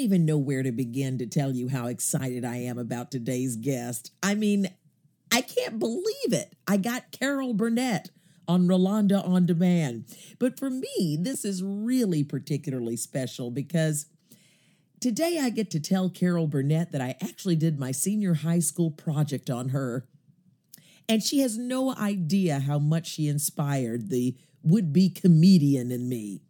Even know where to begin to tell you how excited I am about today's guest. I mean, I can't believe it. I got Carol Burnett on Rolanda on Demand. But for me, this is really particularly special because today I get to tell Carol Burnett that I actually did my senior high school project on her. And she has no idea how much she inspired the would be comedian in me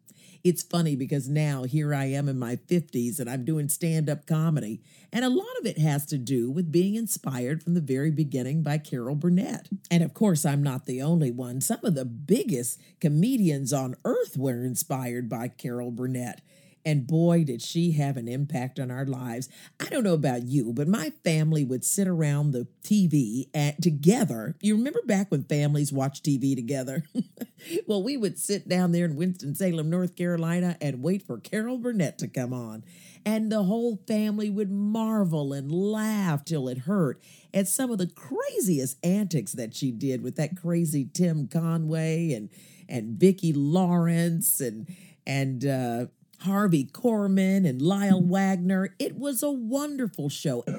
it's funny because now here I am in my 50s and I'm doing stand up comedy. And a lot of it has to do with being inspired from the very beginning by Carol Burnett. And of course, I'm not the only one. Some of the biggest comedians on earth were inspired by Carol Burnett. And boy, did she have an impact on our lives. I don't know about you, but my family would sit around the TV at, together. You remember back when families watched TV together? well, we would sit down there in Winston-Salem, North Carolina, and wait for Carol Burnett to come on. And the whole family would marvel and laugh till it hurt at some of the craziest antics that she did with that crazy Tim Conway and and Vicki Lawrence and and uh, Harvey Korman and Lyle Waggoner. It was a wonderful show.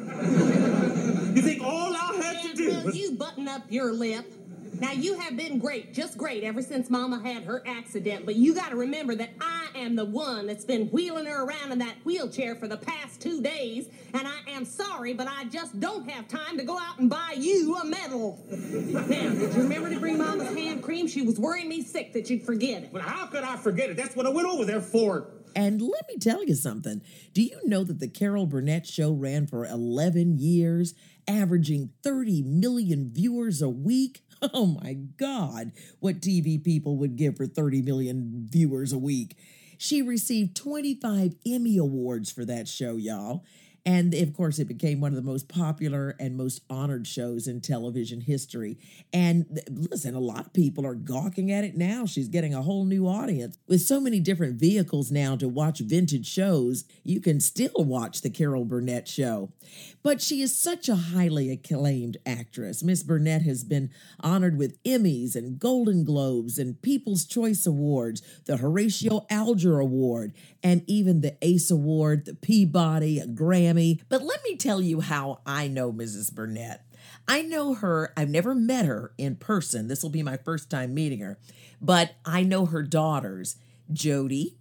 You think all I had to do Will was. you button up your lip? Now you have been great, just great, ever since Mama had her accident. But you got to remember that I am the one that's been wheeling her around in that wheelchair for the past two days, and I am sorry, but I just don't have time to go out and buy you a medal. now, did you remember to bring Mama's hand cream? She was worrying me sick that you'd forget it. Well, how could I forget it? That's what I went over there for. And let me tell you something. Do you know that the Carol Burnett show ran for 11 years, averaging 30 million viewers a week? Oh my God, what TV people would give for 30 million viewers a week. She received 25 Emmy Awards for that show, y'all. And of course, it became one of the most popular and most honored shows in television history. And listen, a lot of people are gawking at it now. She's getting a whole new audience. With so many different vehicles now to watch vintage shows, you can still watch the Carol Burnett show. But she is such a highly acclaimed actress. Miss Burnett has been honored with Emmys and Golden Globes and People's Choice Awards, the Horatio Alger Award, and even the ACE Award, the Peabody, a Grammy. But let me tell you how I know Mrs. Burnett. I know her, I've never met her in person. This will be my first time meeting her, but I know her daughters, Jody,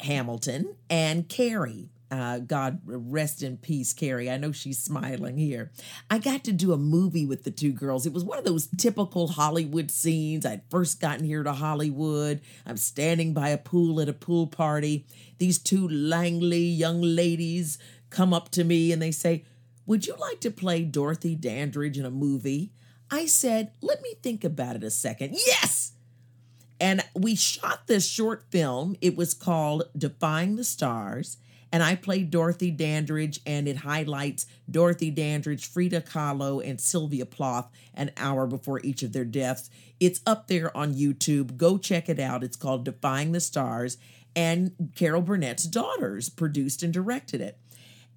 Hamilton, and Carrie. Uh, God rest in peace, Carrie. I know she's smiling here. I got to do a movie with the two girls. It was one of those typical Hollywood scenes. I'd first gotten here to Hollywood. I'm standing by a pool at a pool party. These two Langley young ladies come up to me and they say, Would you like to play Dorothy Dandridge in a movie? I said, Let me think about it a second. Yes! And we shot this short film. It was called Defying the Stars. And I play Dorothy Dandridge, and it highlights Dorothy Dandridge, Frida Kahlo, and Sylvia Plath an hour before each of their deaths. It's up there on YouTube. Go check it out. It's called Defying the Stars. And Carol Burnett's daughters produced and directed it.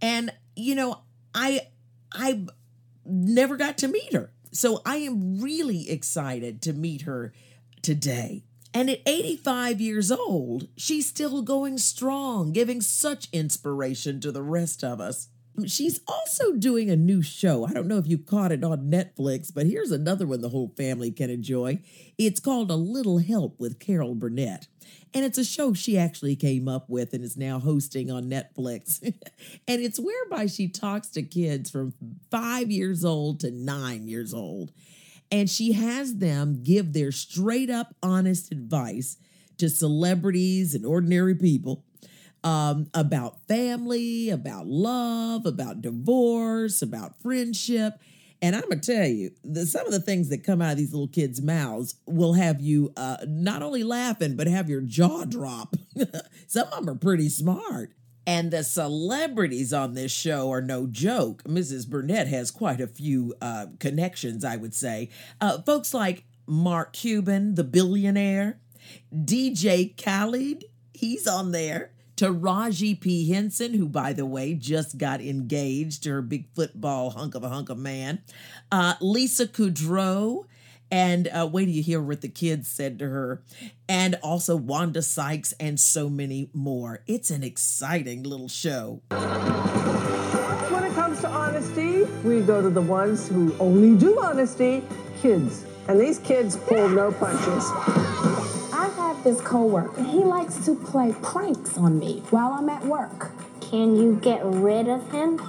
And, you know, I I never got to meet her. So I am really excited to meet her today. And at 85 years old, she's still going strong, giving such inspiration to the rest of us. She's also doing a new show. I don't know if you caught it on Netflix, but here's another one the whole family can enjoy. It's called A Little Help with Carol Burnett. And it's a show she actually came up with and is now hosting on Netflix. and it's whereby she talks to kids from five years old to nine years old. And she has them give their straight up honest advice to celebrities and ordinary people um, about family, about love, about divorce, about friendship. And I'm gonna tell you, the, some of the things that come out of these little kids' mouths will have you uh, not only laughing but have your jaw drop. some of them are pretty smart. And the celebrities on this show are no joke. Mrs. Burnett has quite a few uh, connections, I would say. Uh, folks like Mark Cuban, the billionaire, DJ Khaled, he's on there. Taraji P. Henson, who, by the way, just got engaged to her big football hunk of a hunk of man. Uh, Lisa Kudrow, and uh, wait till you hear what the kids said to her. And also Wanda Sykes and so many more. It's an exciting little show. When it comes to honesty, we go to the ones who only do honesty kids. And these kids pull no punches. I have this coworker. He likes to play pranks on me while I'm at work. Can you get rid of him?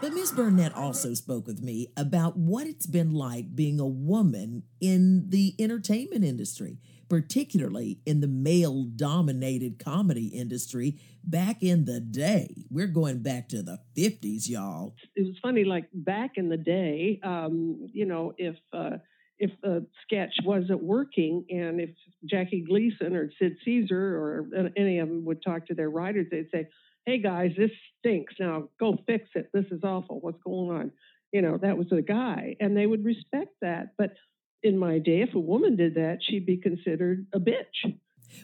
But Ms. Burnett also spoke with me about what it's been like being a woman in the entertainment industry, particularly in the male dominated comedy industry back in the day. We're going back to the 50s, y'all. It was funny, like back in the day, um, you know, if. Uh, if a sketch wasn't working and if Jackie Gleason or Sid Caesar or any of them would talk to their writers, they'd say, Hey guys, this stinks. Now go fix it. This is awful. What's going on? You know, that was a guy. And they would respect that. But in my day, if a woman did that, she'd be considered a bitch.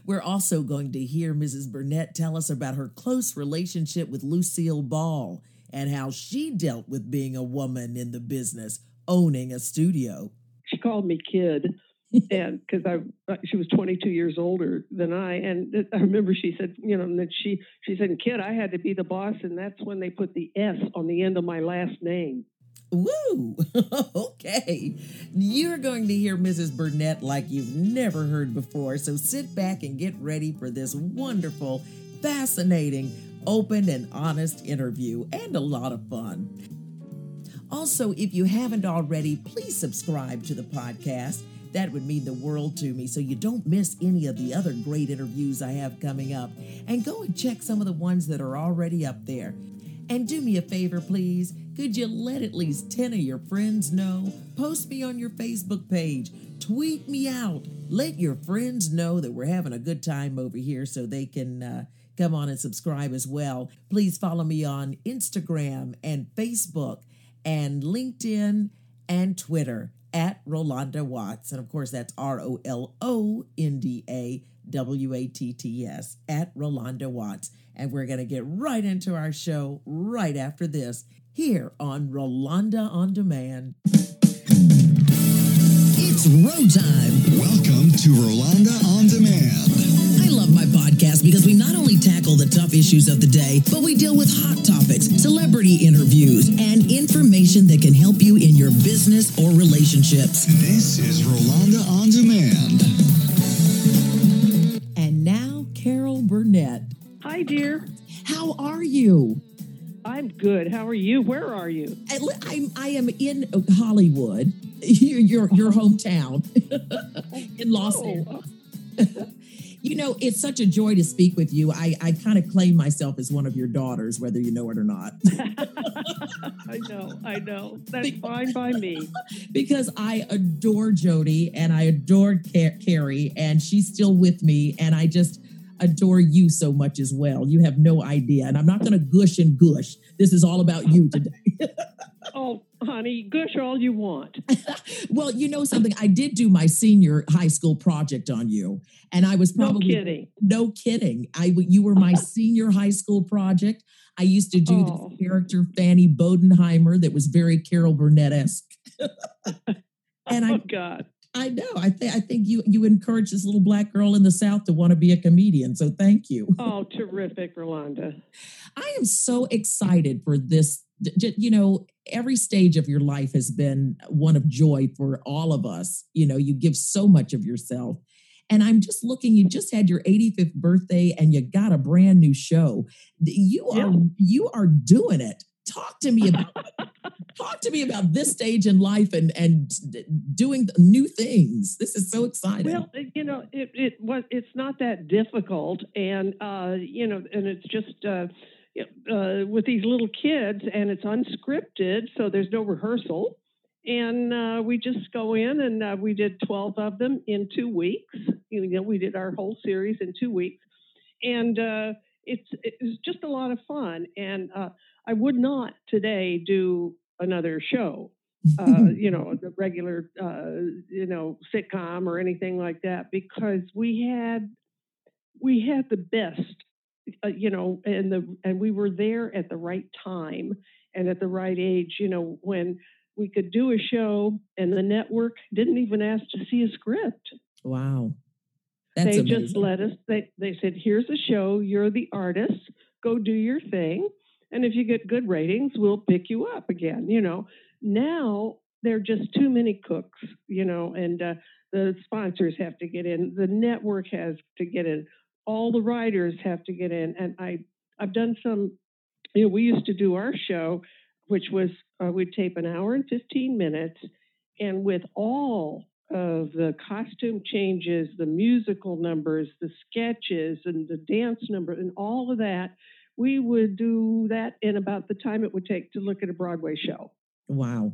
We're also going to hear Mrs. Burnett tell us about her close relationship with Lucille Ball and how she dealt with being a woman in the business, owning a studio she called me kid and because I uh, she was 22 years older than I and I remember she said you know and that she she said kid I had to be the boss and that's when they put the S on the end of my last name. Woo! okay. You're going to hear Mrs. Burnett like you've never heard before. So sit back and get ready for this wonderful, fascinating, open, and honest interview and a lot of fun. Also, if you haven't already, please subscribe to the podcast. That would mean the world to me so you don't miss any of the other great interviews I have coming up. And go and check some of the ones that are already up there. And do me a favor, please. Could you let at least 10 of your friends know? Post me on your Facebook page. Tweet me out. Let your friends know that we're having a good time over here so they can uh, come on and subscribe as well. Please follow me on Instagram and Facebook and LinkedIn and Twitter at Rolanda Watts. And of course, that's R O L O N D A W A T T S at Rolanda Watts. And we're going to get right into our show right after this here on Rolanda On Demand. It's road time. Welcome to Rolanda On Demand I love my podcast because we not only tackle the tough issues of the day, but we deal with hot topics, celebrity interviews, relationships. This is Rolanda on Demand. And now, Carol Burnett. Hi, dear. How are you? I'm good. How are you? Where are you? I'm I am in Hollywood, your your hometown in Los oh. Angeles. You know, it's such a joy to speak with you. I, I kind of claim myself as one of your daughters, whether you know it or not. I know, I know. That's fine by me. Because I adore Jody and I adore Car- Carrie, and she's still with me. And I just adore you so much as well. You have no idea. And I'm not going to gush and gush. This is all about you today. oh, honey, gush all you want. well, you know something. I did do my senior high school project on you, and I was probably no kidding. No kidding. I you were my senior high school project. I used to do oh. this character Fanny Bodenheimer that was very Carol Burnett esque. and I, oh God. I know. I think I think you you encourage this little black girl in the South to want to be a comedian. So thank you. Oh, terrific, Rolanda. I am so excited for this. You know, every stage of your life has been one of joy for all of us. You know, you give so much of yourself. And I'm just looking, you just had your 85th birthday and you got a brand new show. You are yeah. you are doing it. Talk to me about talk to me about this stage in life and and doing new things. This is so exciting. Well, you know, it it was it's not that difficult and uh you know, and it's just uh uh, with these little kids, and it's unscripted, so there's no rehearsal. And uh, we just go in, and uh, we did 12 of them in two weeks. You know, we did our whole series in two weeks, and uh, it's it's just a lot of fun, and uh, I would not today do another show. Uh, you know, the regular, uh, you know, sitcom or anything like that, because we had we had the best, uh, you know, and the and we were there at the right time and at the right age. You know, when we could do a show and the network didn't even ask to see a script. Wow. That's they amazing. just let us they, they said here's a show you're the artist go do your thing and if you get good ratings we'll pick you up again you know now there are just too many cooks you know and uh, the sponsors have to get in the network has to get in all the writers have to get in and i i've done some you know we used to do our show which was uh, we'd tape an hour and 15 minutes and with all of the costume changes, the musical numbers, the sketches, and the dance number, and all of that, we would do that in about the time it would take to look at a Broadway show. wow.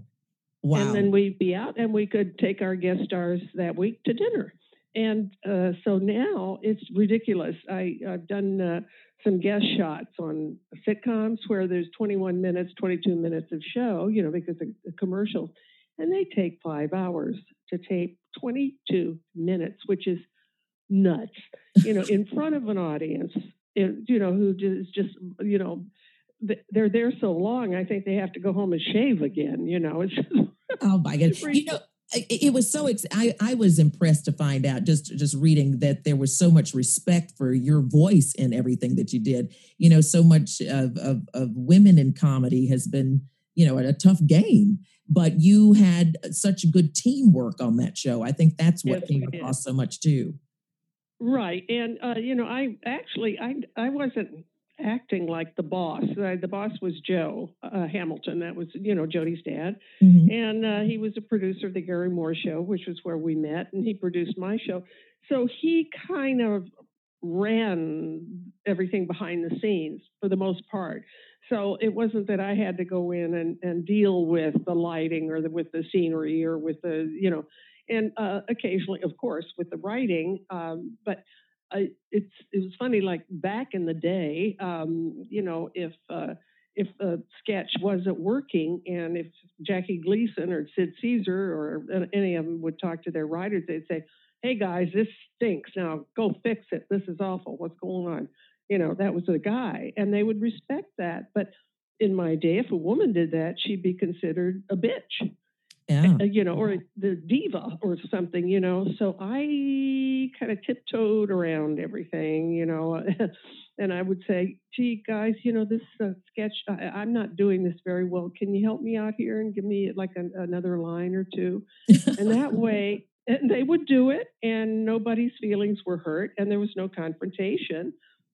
Wow. And then we'd be out and we could take our guest stars that week to dinner. And uh, so now it's ridiculous. I, I've done uh, some guest shots on sitcoms where there's 21 minutes, 22 minutes of show, you know, because of the commercials, and they take five hours to tape 22 minutes, which is nuts, you know, in front of an audience, you know, who is just, you know, they're there so long, I think they have to go home and shave again, you know. It's just, Oh my God! You know, it, was so. Ex- I I was impressed to find out just just reading that there was so much respect for your voice in everything that you did. You know, so much of of, of women in comedy has been you know a tough game, but you had such good teamwork on that show. I think that's what Yes, came across so much too. Right, and uh, you know, I actually I I wasn't acting like the boss. Uh, the boss was Joe uh, Hamilton. That was you know Jody's dad, Mhm. and uh, he was a producer of the Garry Moore Show, which was where we met, and he produced my show. So he kind of ran everything behind the scenes for the most part. So it wasn't that I had to go in and, and deal with the lighting or the, with the scenery or with the, you know, and uh, occasionally, of course, with the writing. Um, but I, it's it was funny, like back in the day, um, you know, if uh, if a sketch wasn't working, and if Jackie Gleason or Sid Caesar or any of them would talk to their writers, they'd say, "Hey guys, this stinks. Now go fix it. This is awful. What's going on?" You know, that was a guy, and they would respect that. But in my day, if a woman did that, she'd be considered a bitch Yeah. you know, or the diva or something, you know. So I kind of tiptoed around everything, you know, and I would say, "Gee, guys, you know, this uh, sketch, I, I'm not doing this very well. Can you help me out here and give me like an, another line or two? And that way, and they would do it, and nobody's feelings were hurt, and there was no confrontation.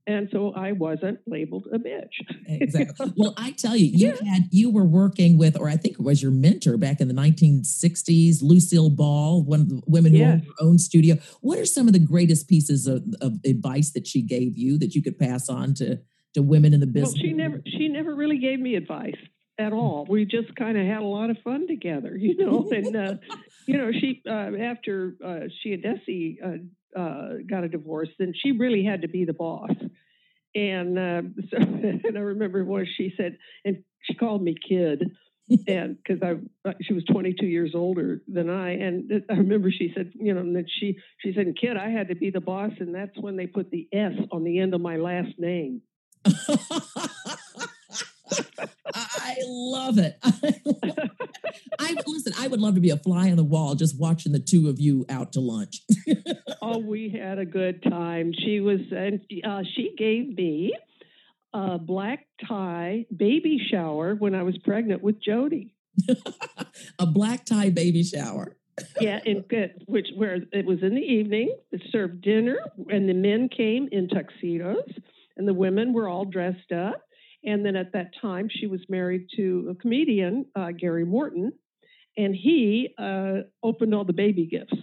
And so I wasn't labeled a bitch. exactly. Well, I tell you, you had you were working with, or I think it was your mentor back in the 1960s, Lucille Ball, one of the women who owned her own studio. What are some of the greatest pieces of, of advice that she gave you that you could pass on to to women in the Well, business? she never she never really gave me advice at all. We just kind of had a lot of fun together, you know. And uh, you know, she uh, after uh, she and Desi uh, got a divorce, then she really had to be the boss. And uh, so, and I remember what she said, and she called me kid, and because I uh, she was 22 years older than I, and I remember she said, you know, and that she she said, kid, I had to be the boss, and that's when they put the S on the end of my last name. I love it. I. I would love to be a fly on the wall, just watching the two of you out to lunch. Oh, we had a good time. She was, and uh, she gave me a black tie baby shower when I was pregnant with Jody. a black tie baby shower. Yeah, in good, which where it was in the evening. It served dinner, and the men came in tuxedos, and the women were all dressed up. And then at that time, she was married to a comedian, uh, Gary Morton, and he uh, opened all the baby gifts,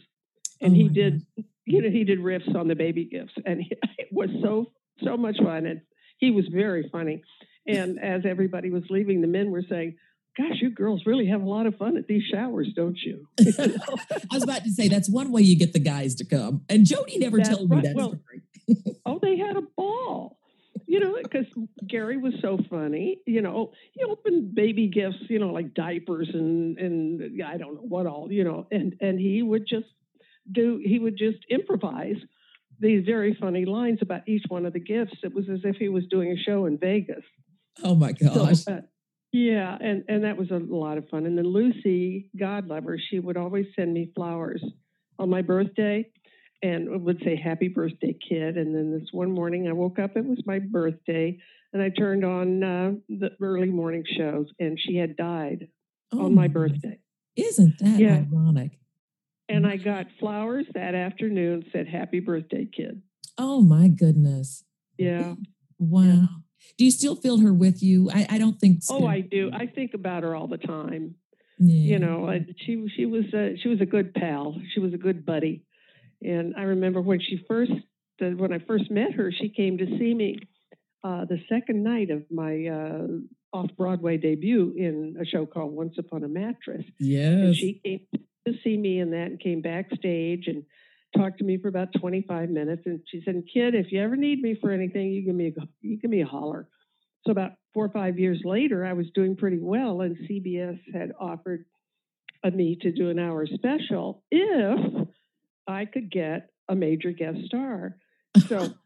and Oh he did, you know, he did riffs on the baby gifts, and he, it was so so much fun, and he was very funny. And as everybody was leaving, the men were saying. Gosh, you girls really have a lot of fun at these showers, don't you? I was about to say that's one way you get the guys to come. And Jody never That's told me that Well, story. oh, they had a ball. You know, because Gary was so funny. You know, he opened baby gifts, you know, like diapers and and I don't know what all, you know, and and he would just do he would just improvise these very funny lines about each one of the gifts. It was as if he was doing a show in Vegas. Oh my gosh. So, uh, yeah, and and that was a lot of fun. And then Lucy, God love her, she would always send me flowers on my birthday and would say happy birthday kid and then this one morning i woke up it was my birthday and i turned on uh, the early morning shows and she had died Oh on my my- birthday Isn't that Yeah. ironic? and i got flowers that afternoon said happy birthday kid Oh my goodness. yeah Wow. Do you still feel her with you? I, I don't think so. oh i do i think about her all the time Yeah. you know she she was a, she was a good pal she was a good buddy and i remember when she first when i first met her she came to see me uh, the second night of my uh, off broadway debut in a show called once upon a mattress. And Yes. she came to see me in that and came backstage and talked to me for about 25 minutes. And she said kid if you ever need me for anything you give me a you give me a holler. So about four or five years later i was doing pretty well and cbs had offered me to do an hour special if i could get a major guest star so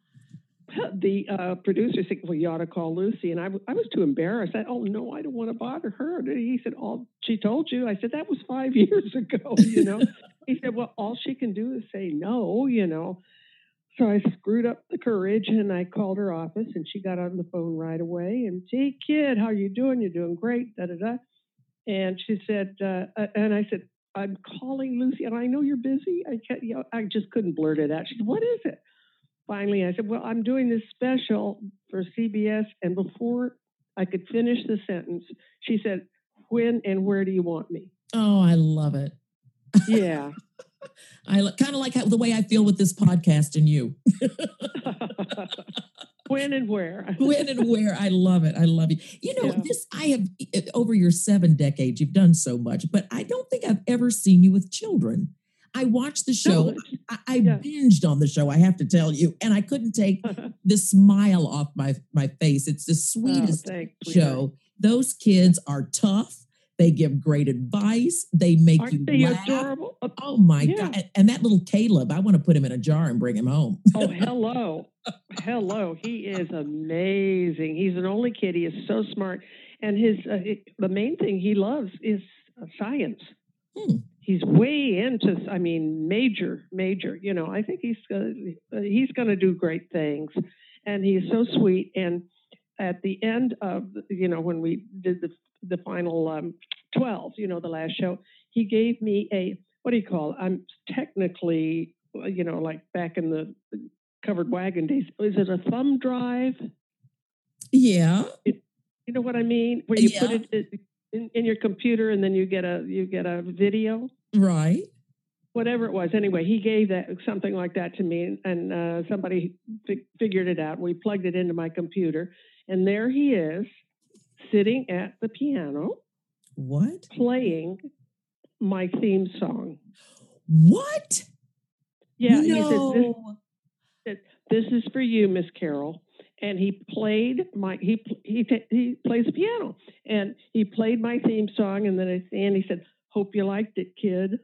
the uh, producer said, "Well, you ought to call Lucy." And I, w- I was too embarrassed. I, "Oh no, I don't want to bother her." And he said, "All she told you." I said, "That was five years ago." You know. he said, "Well, all she can do is say no." You know. So I screwed up the courage and I called her office and she got on the phone right away and, "Hey, kid, how are you doing? You're doing great." Da da da. And she said, uh, uh, and I said, "I'm calling Lucy, and I know you're busy." I can't, you know, I just couldn't blurt it out. She said, "What is it?" finally I said, Well, I'm doing this special for CBS. And before I could finish the sentence, she said, When and where do you want me? Oh, I love it. Yeah. I kind of like how, the way I feel with this podcast and you. when and where? when and where I love it. I love you. You know, Yeah. this I have over your seven decades, you've done so much, but I don't think I've ever seen you with children. I watched the show. No, I, I Yeah. binged on the show, I have to tell you, and I couldn't take the smile off my my face. It's the Oh, sweetest sweetheart. show. Those kids are tough. They give great advice. They make Aren't you they laugh. adorable? Uh, Oh my Yeah. god! And- And that little Caleb, I want to put him in a jar and bring him home. Oh, hello. hello. He is amazing. He's an only kid. He is so smart. And his uh, he- the main thing he loves is uh, science. Hmm. He's way into, I mean, major, major. You know, I think he's uh, he's going to do great things, and he's so sweet. And at the end of, you know, when we did the the final um, twelve, you know, the last show, he gave me a what do you call? It? I'm technically, you know, like back in the covered wagon days. Is it a thumb drive? Yeah. You know what I mean? Where you put it in, in your computer and then you get a you get a video. Right. whatever it was. Anyway, he gave that something like that to me, and uh, somebody fi- figured it out. We plugged it into my computer, and there he is, sitting at the piano, What? playing my theme song. What? Yeah, he said, no. this, "This is for you, Miss Carol." And he played my he he he plays the piano, and he played my theme song. And then at the end, he said, "Hope you liked it, kid."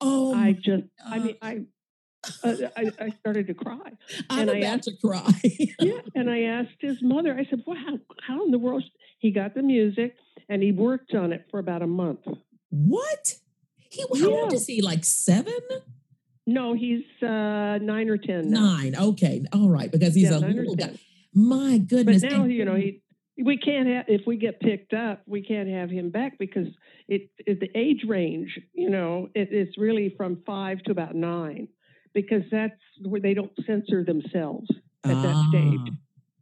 oh, I just, I mean. I, uh, I, I started to cry. I'm and I about asked- to cry. yeah, and I asked his mother. I said, "Wow, how in the world?" He got the music, and he worked on it for about a month. what? He how old is he? Like seven? No, he's uh, nine or ten now. Nine. Okay. All right. Because he's Yeah, a little guy. 10. My But goodness. now, And- you know, he, we can't have if we get picked up, we can't have him back because it, it the age range, you know, it, it's really from five to about nine because that's where they don't censor themselves at that stage.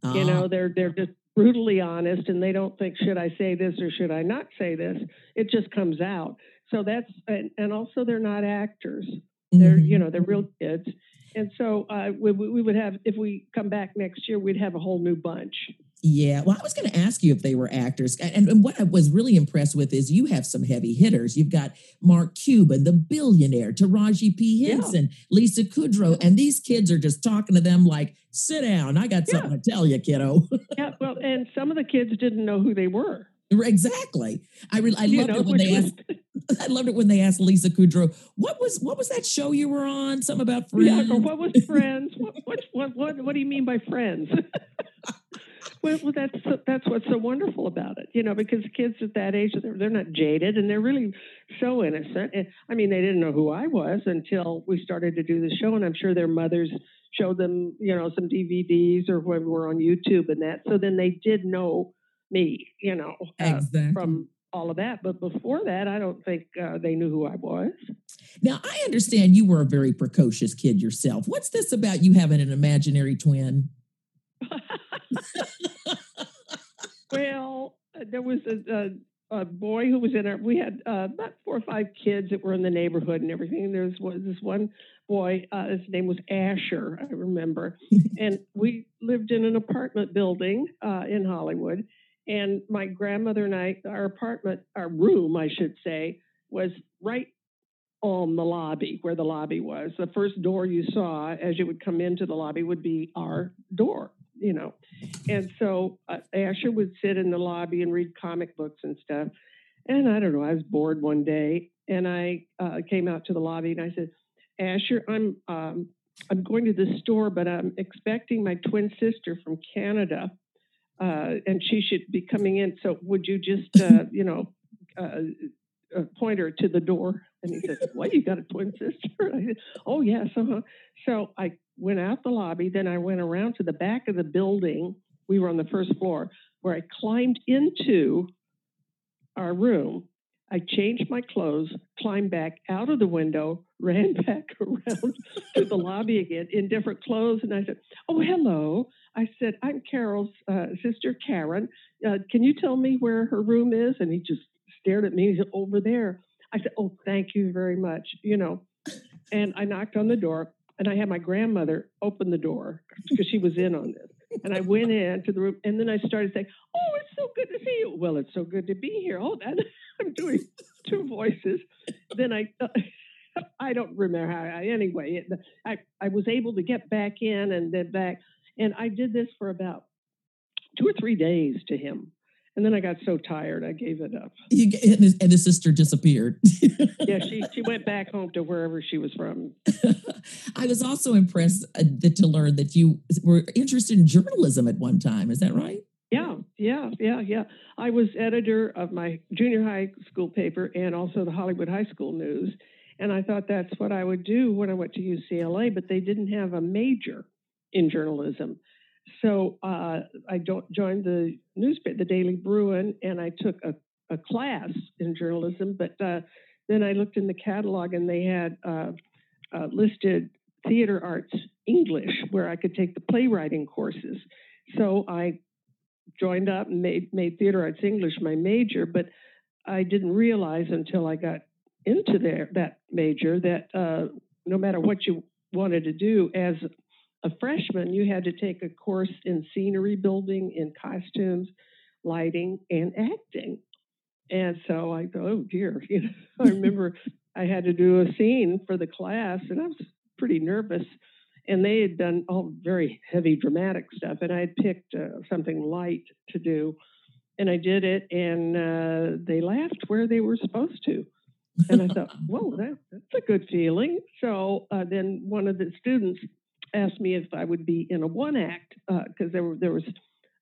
Ah, you know they're they're just brutally honest and they don't think should i say this or should i not say this? It just comes out. So that's and, and also they're not actors. They're Mhm. you know they're real kids. And so uh, we we would have if we come back next year we'd have a whole new bunch Yeah, well, I was going to ask you if they were actors, and, and, what I was really impressed with is you have some heavy hitters. You've got Mark Cuban, the billionaire, Taraji P Henson, yeah. Lisa Kudrow, and these kids are just talking to them like, "Sit down, I got something yeah. to tell you, kiddo." yeah, well, and some of the kids didn't know who they were. Exactly. I really, I loved know, it when they asked. I loved it when they asked Lisa Kudrow, "What was what was that show you were on? Something about friends? Yeah, or what was Friends? what, what what what what do you mean by Friends?" well, well, that's that's what's so wonderful about it, you know, because kids at that age they're they're not jaded and they're really so innocent. And, I mean, they didn't know who I was until we started to do the show, and I'm sure their mothers showed them, you know, some DVDs or when we were on YouTube and that. So then they did know me, you know, uh, exactly. from all of that. But before that, I don't think uh, they knew who I was. Now, I understand you were a very precocious kid yourself. What's this about you having an imaginary twin? well, uh, there was a, a, a, boy who was in our, we had uh, about four or five kids that were in the neighborhood and everything. There was this one boy, uh, his name was Asher, I remember. and we lived in an apartment building uh, in Hollywood and my grandmother and I, our apartment, our room, I should say, was right on the lobby where the lobby was. The first door you saw as you would come into the lobby would be our door, you know. And so uh, Asher would sit in the lobby and read comic books and stuff. And I don't know, I was bored one day and I uh, came out to the lobby and I said, Asher, I'm um, I'm going to the store, but I'm expecting my twin sister from Canada uh, and she should be coming in. So would you just, uh, you know, uh, uh, point her to the door? And he said, "What? You got a twin sister?" I said, "Oh yes, uh-huh." So I went out the lobby. Then I went around to the back of the building. We were on the first floor, where I climbed into our room I changed my clothes, climbed back out of the window, ran back around to the lobby again in different clothes. And I said, Oh, hello. I said, I'm Carol's uh, sister, Karen. Uh, can you tell me where her room is? And he just stared at me. He said, Over there. I said, Oh, thank you very much. You know, and I knocked on the door and I had my grandmother open the door because she was in on this. And I went into the room and then I started saying, Oh, it's so good to see you. Well, it's so good to be here. Oh, that I'm doing two voices. Then I, uh, I don't remember how. I, anyway, it, I I was able to get back in and then back, and I did this for about two or three days to him. And then I got so tired, I gave it up. You, and, his, and his sister disappeared. yeah, she she went back home to wherever she was from. I was also impressed uh, to learn that you were interested in journalism at one time. Is that right? Yeah, yeah, yeah, yeah. I was editor of my junior high school paper and also the Hollywood High School News. And I thought that's what I would do when I went to UCLA, but they didn't have a major in journalism. So uh, I joined the newspaper, the Daily Bruin, and I took a, a class in journalism. But uh, then I looked in the catalog and they had uh, uh listed theater arts English where I could take the playwriting courses. So I joined up and made, made theater arts English my major, but I didn't realize until I got into there that major that uh, no matter what you wanted to do as a freshman, you had to take a course in scenery building, in costumes, lighting, and acting. And so I go, oh dear, you know, I remember I had to do a scene for the class, and I was pretty nervous. And they had done all very heavy dramatic stuff and i had picked uh, something light to do. And i did it and uh, they laughed where they were supposed to. And i thought whoa that, that's a good feeling. So uh, then one of the students asked me if i would be in a one act because uh, there were there was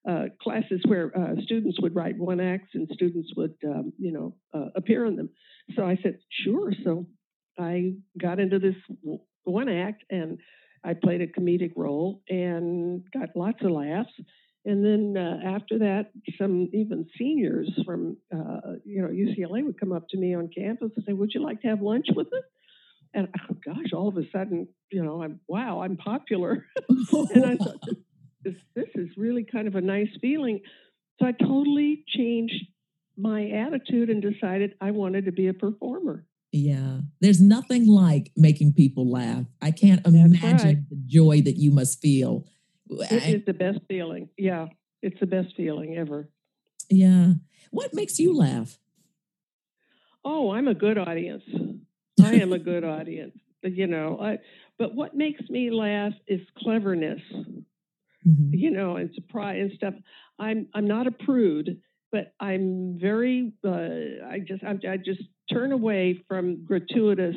uh, classes where uh, students would write one acts and students would um, you know appear in them so i said sure so i got into this one act and I played a comedic role and got lots of laughs. And then uh, after that, some even seniors from uh, you know UCLA would come up to me on campus and say, "Would you like to have lunch with us?" And oh gosh, all of a sudden, you know, I'm wow, I'm popular. and I thought, this, this is really kind of a nice feeling. So I totally changed my attitude and decided I wanted to be a performer. Yeah. There's nothing like making people laugh. I can't imagine right. the joy that you must feel. It I, is the best feeling. Yeah. It's the best feeling ever. Yeah. What makes you laugh? Oh, I'm a good audience. I am a good audience. You know, I, but what makes me laugh is cleverness. Mhm. You know, and surprise and stuff. I'm I'm not a prude, but I'm very. Uh, I just I'm, I just turn away from gratuitous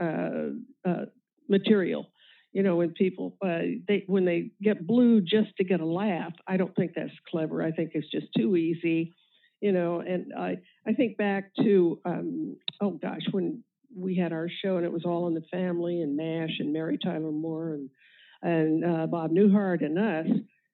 uh, uh, material. You know, when people uh, they when they get blue just to get a laugh, I don't think that's clever. I think it's just too easy. You know, and I I think back to um, oh gosh when we had our show and it was all in the family and Mash and Mary Tyler Moore and and uh, Bob Newhart and us.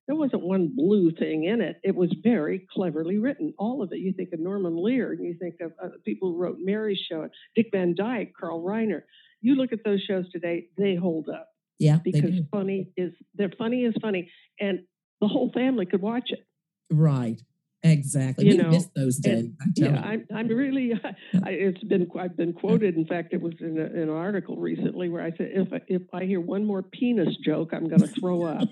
There wasn't one blue thing in it. It was very cleverly written. All of it. You think of Norman Lear, and you think of uh, people who wrote Mary's show, Dick Van Dyke, Carl Reiner. You look at those shows today; they hold up Yeah, because funny is they're funny is funny, and the whole family could watch it. Right. Exactly. You we know, miss those days. and- Yeah. I'm, I'm really. I, it's been I've been quoted. In fact, it was in, a, in an article recently where I said if I, if I hear one more penis joke, I'm going to throw up.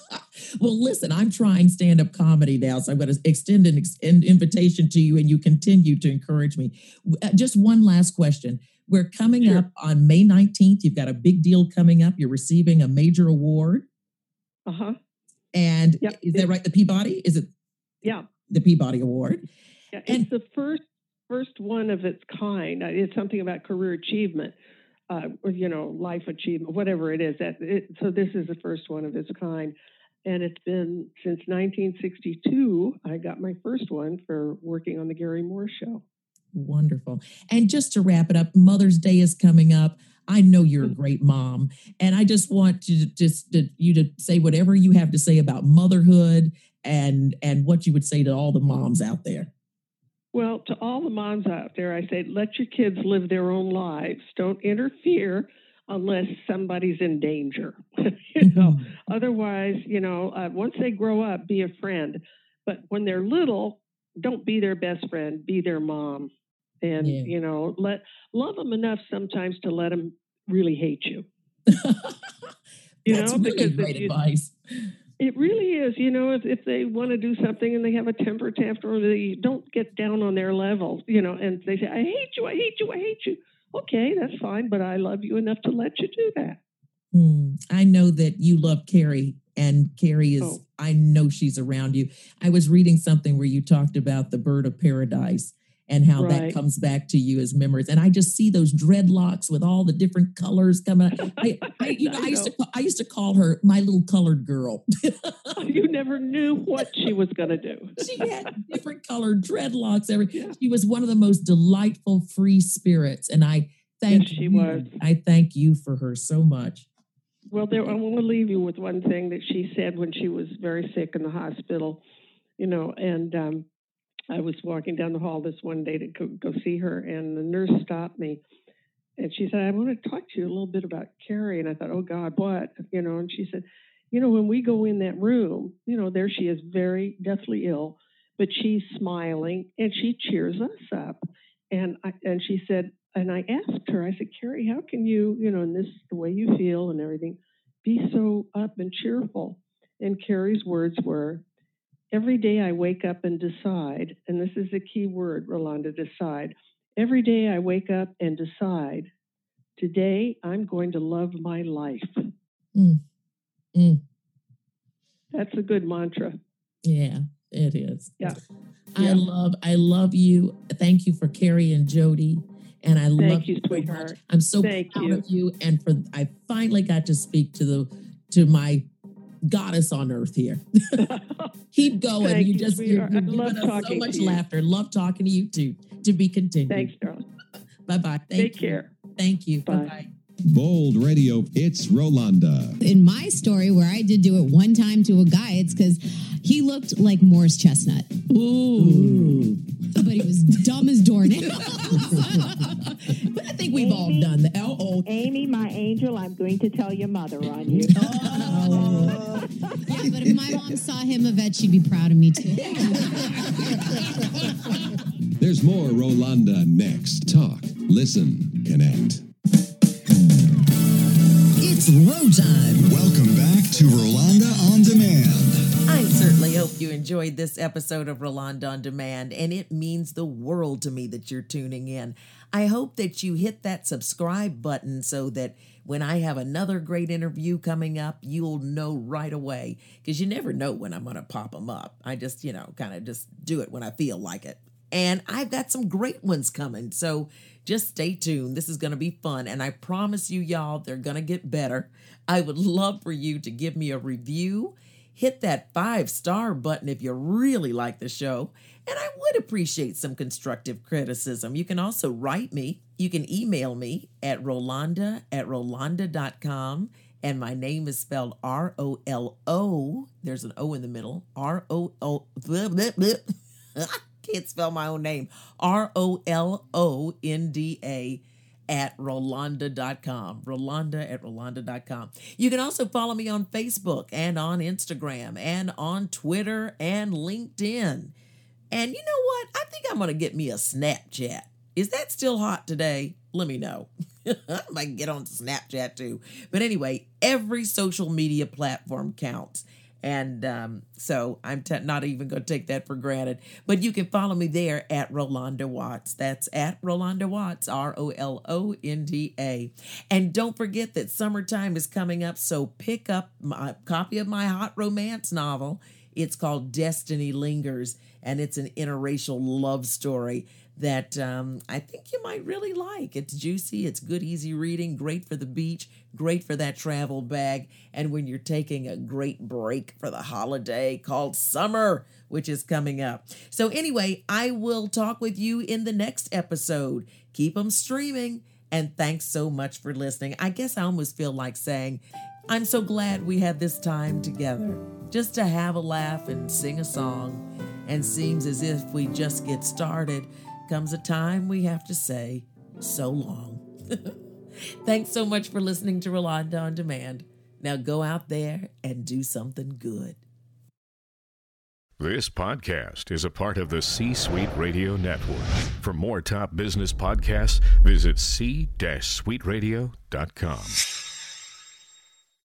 well, listen, I'm trying stand up comedy now, so I'm going to extend an ex- an invitation to you, and you continue to encourage me. Uh, Just one last question. We're coming Sure. up on May 19th. You've got a big deal coming up. You're receiving a major award. Uh huh. And Yep. is that right? The Peabody? Is it Yeah. The Peabody Award? Yeah, And- it's the first first one of its kind. Uh, It's something about career achievement, uh, or you know, life achievement, whatever it is. That it, so this is the first one of its kind, and it's been since 1962. I got my first one for working on the Garry Moore Show. Wonderful. And just to wrap it up, Mother's Day is coming up. I know you're a Mm. great mom, and I just want you to just to, you to say whatever you have to say about motherhood and and what you would say to all the moms out there. Well, to all the moms out there, I say let your kids live their own lives. Don't interfere unless somebody's in danger. you know, otherwise, you know, uh, once they grow up, be a friend. But when they're little, don't be their best friend. Be their mom, and Yeah. you know, let love them enough sometimes to let them really hate you. You That's know, really because great you- advice. It really is. You know, if, if they want to do something and they have a temper tantrum, or they don't get down on their level, you know, and they say, I hate you, I hate you, I hate you. Okay, that's fine, but I love you enough to let you do that. Hmm. I know that you love Carrie, and Carrie is. Oh. I know she's around you. I was reading something where you talked about the bird of paradise and how that comes back to you as memories. And I just see those dreadlocks with all the different colors coming. out. I, I, you know, I used to, I used to call her my little colored girl. you never knew what she was going to do. she had different colored dreadlocks. Every Yeah. she was one of the most delightful, free spirits, and I thank Yes, she you. was. I thank you for her so much. Well, there, I want to leave you with one thing that she said when she was very sick in the hospital, you know, and um, I was walking down the hall this one day to go, go see her, and the nurse stopped me. And she said, I want to talk to you a little bit about Carrie. And I thought, oh, God, what? You know, and she said, you know, when we go in that room, you know, there she is very deathly ill, but she's smiling and she cheers us up. And I, and she said, and I asked her, I said, Carrie, how can you, you know, in this the way you feel and everything, be so up and cheerful? And Carrie's words were, every day I wake up and decide, and this is the key word, Rolanda, decide. Every day I wake up and decide, today I'm going to love my life. Mm. Mm. That's a good mantra. Yeah, it is. Yeah. I Yeah. love, I love you. Thank you for Carrie and Jody. And I love you, so sweetheart. I'm so Thank proud you. of you. And for I finally got to speak to the to my goddess on earth here. Keep going. Thank you you, just you're, you're giving love us so much laughter. Love talking to you too. To be continued. Thanks, darling. Bye bye. Thank Take you. care. Thank you. Bye. Bye bye. Bold Radio, it's Rolanda. in my story where I did do it one time to a guy, it's because he looked like Morris Chestnut. Ooh. But he was dumb as doornails. But I think we've all done that. Oh, oh. Amy, my angel, I'm going to tell your mother on you. Oh. yeah, but if my mom saw him, Yvette, she'd be proud of me too. There's more Rolanda next. Talk, listen, connect. It's Row Time. Welcome back to Rolanda on Demand. I certainly hope you enjoyed this episode of Rolanda on Demand, and it means the world to me that you're tuning in. I hope that you hit that subscribe button so that when I have another great interview coming up, you'll know right away because you never know when I'm going to pop them up. I just, you know, kind of just do it when I feel like it. And I've got some great ones coming. So just stay tuned. This is going to be fun. And I promise you, y'all, they're going to get better. I would love for you to give me a review. Hit that five star button if you really like the show. And I would appreciate some constructive criticism. You can also write me. You can email me at rolanda at rolanda.com. And my name is spelled R O L O. There's an O in the middle. R O O. Can't spell my own name. R O L O N D A at rolanda.com. Rolanda at rolanda.com. You can also follow me on Facebook and on Instagram and on Twitter and LinkedIn. And you know what? I think I'm going to get me a Snapchat. Is that still hot today? Let me know. I might get on Snapchat too. But anyway, every social media platform counts. And um, so I'm t- not even going to take that for granted. But you can follow me there at Rolanda Watts. That's at Rolanda Watts, R O L O N D A. And don't forget that summertime is coming up. So pick up my copy of my hot romance novel. It's called Destiny Lingers, and it's an interracial love story that um, I think you might really like. It's juicy, it's good, easy reading, great for the beach, great for that travel bag, and when you're taking a great break for the holiday called summer, which is coming up. So, anyway, I will talk with you in the next episode. Keep them streaming, and thanks so much for listening. I guess I almost feel like saying, I'm so glad we had this time together just to have a laugh and sing a song. And seems as if we just get started, comes a time we have to say so long. Thanks so much for listening to Rolanda on Demand. Now go out there and do something good. This podcast is a part of the C Suite Radio Network. For more top business podcasts, visit c-suiteradio.com.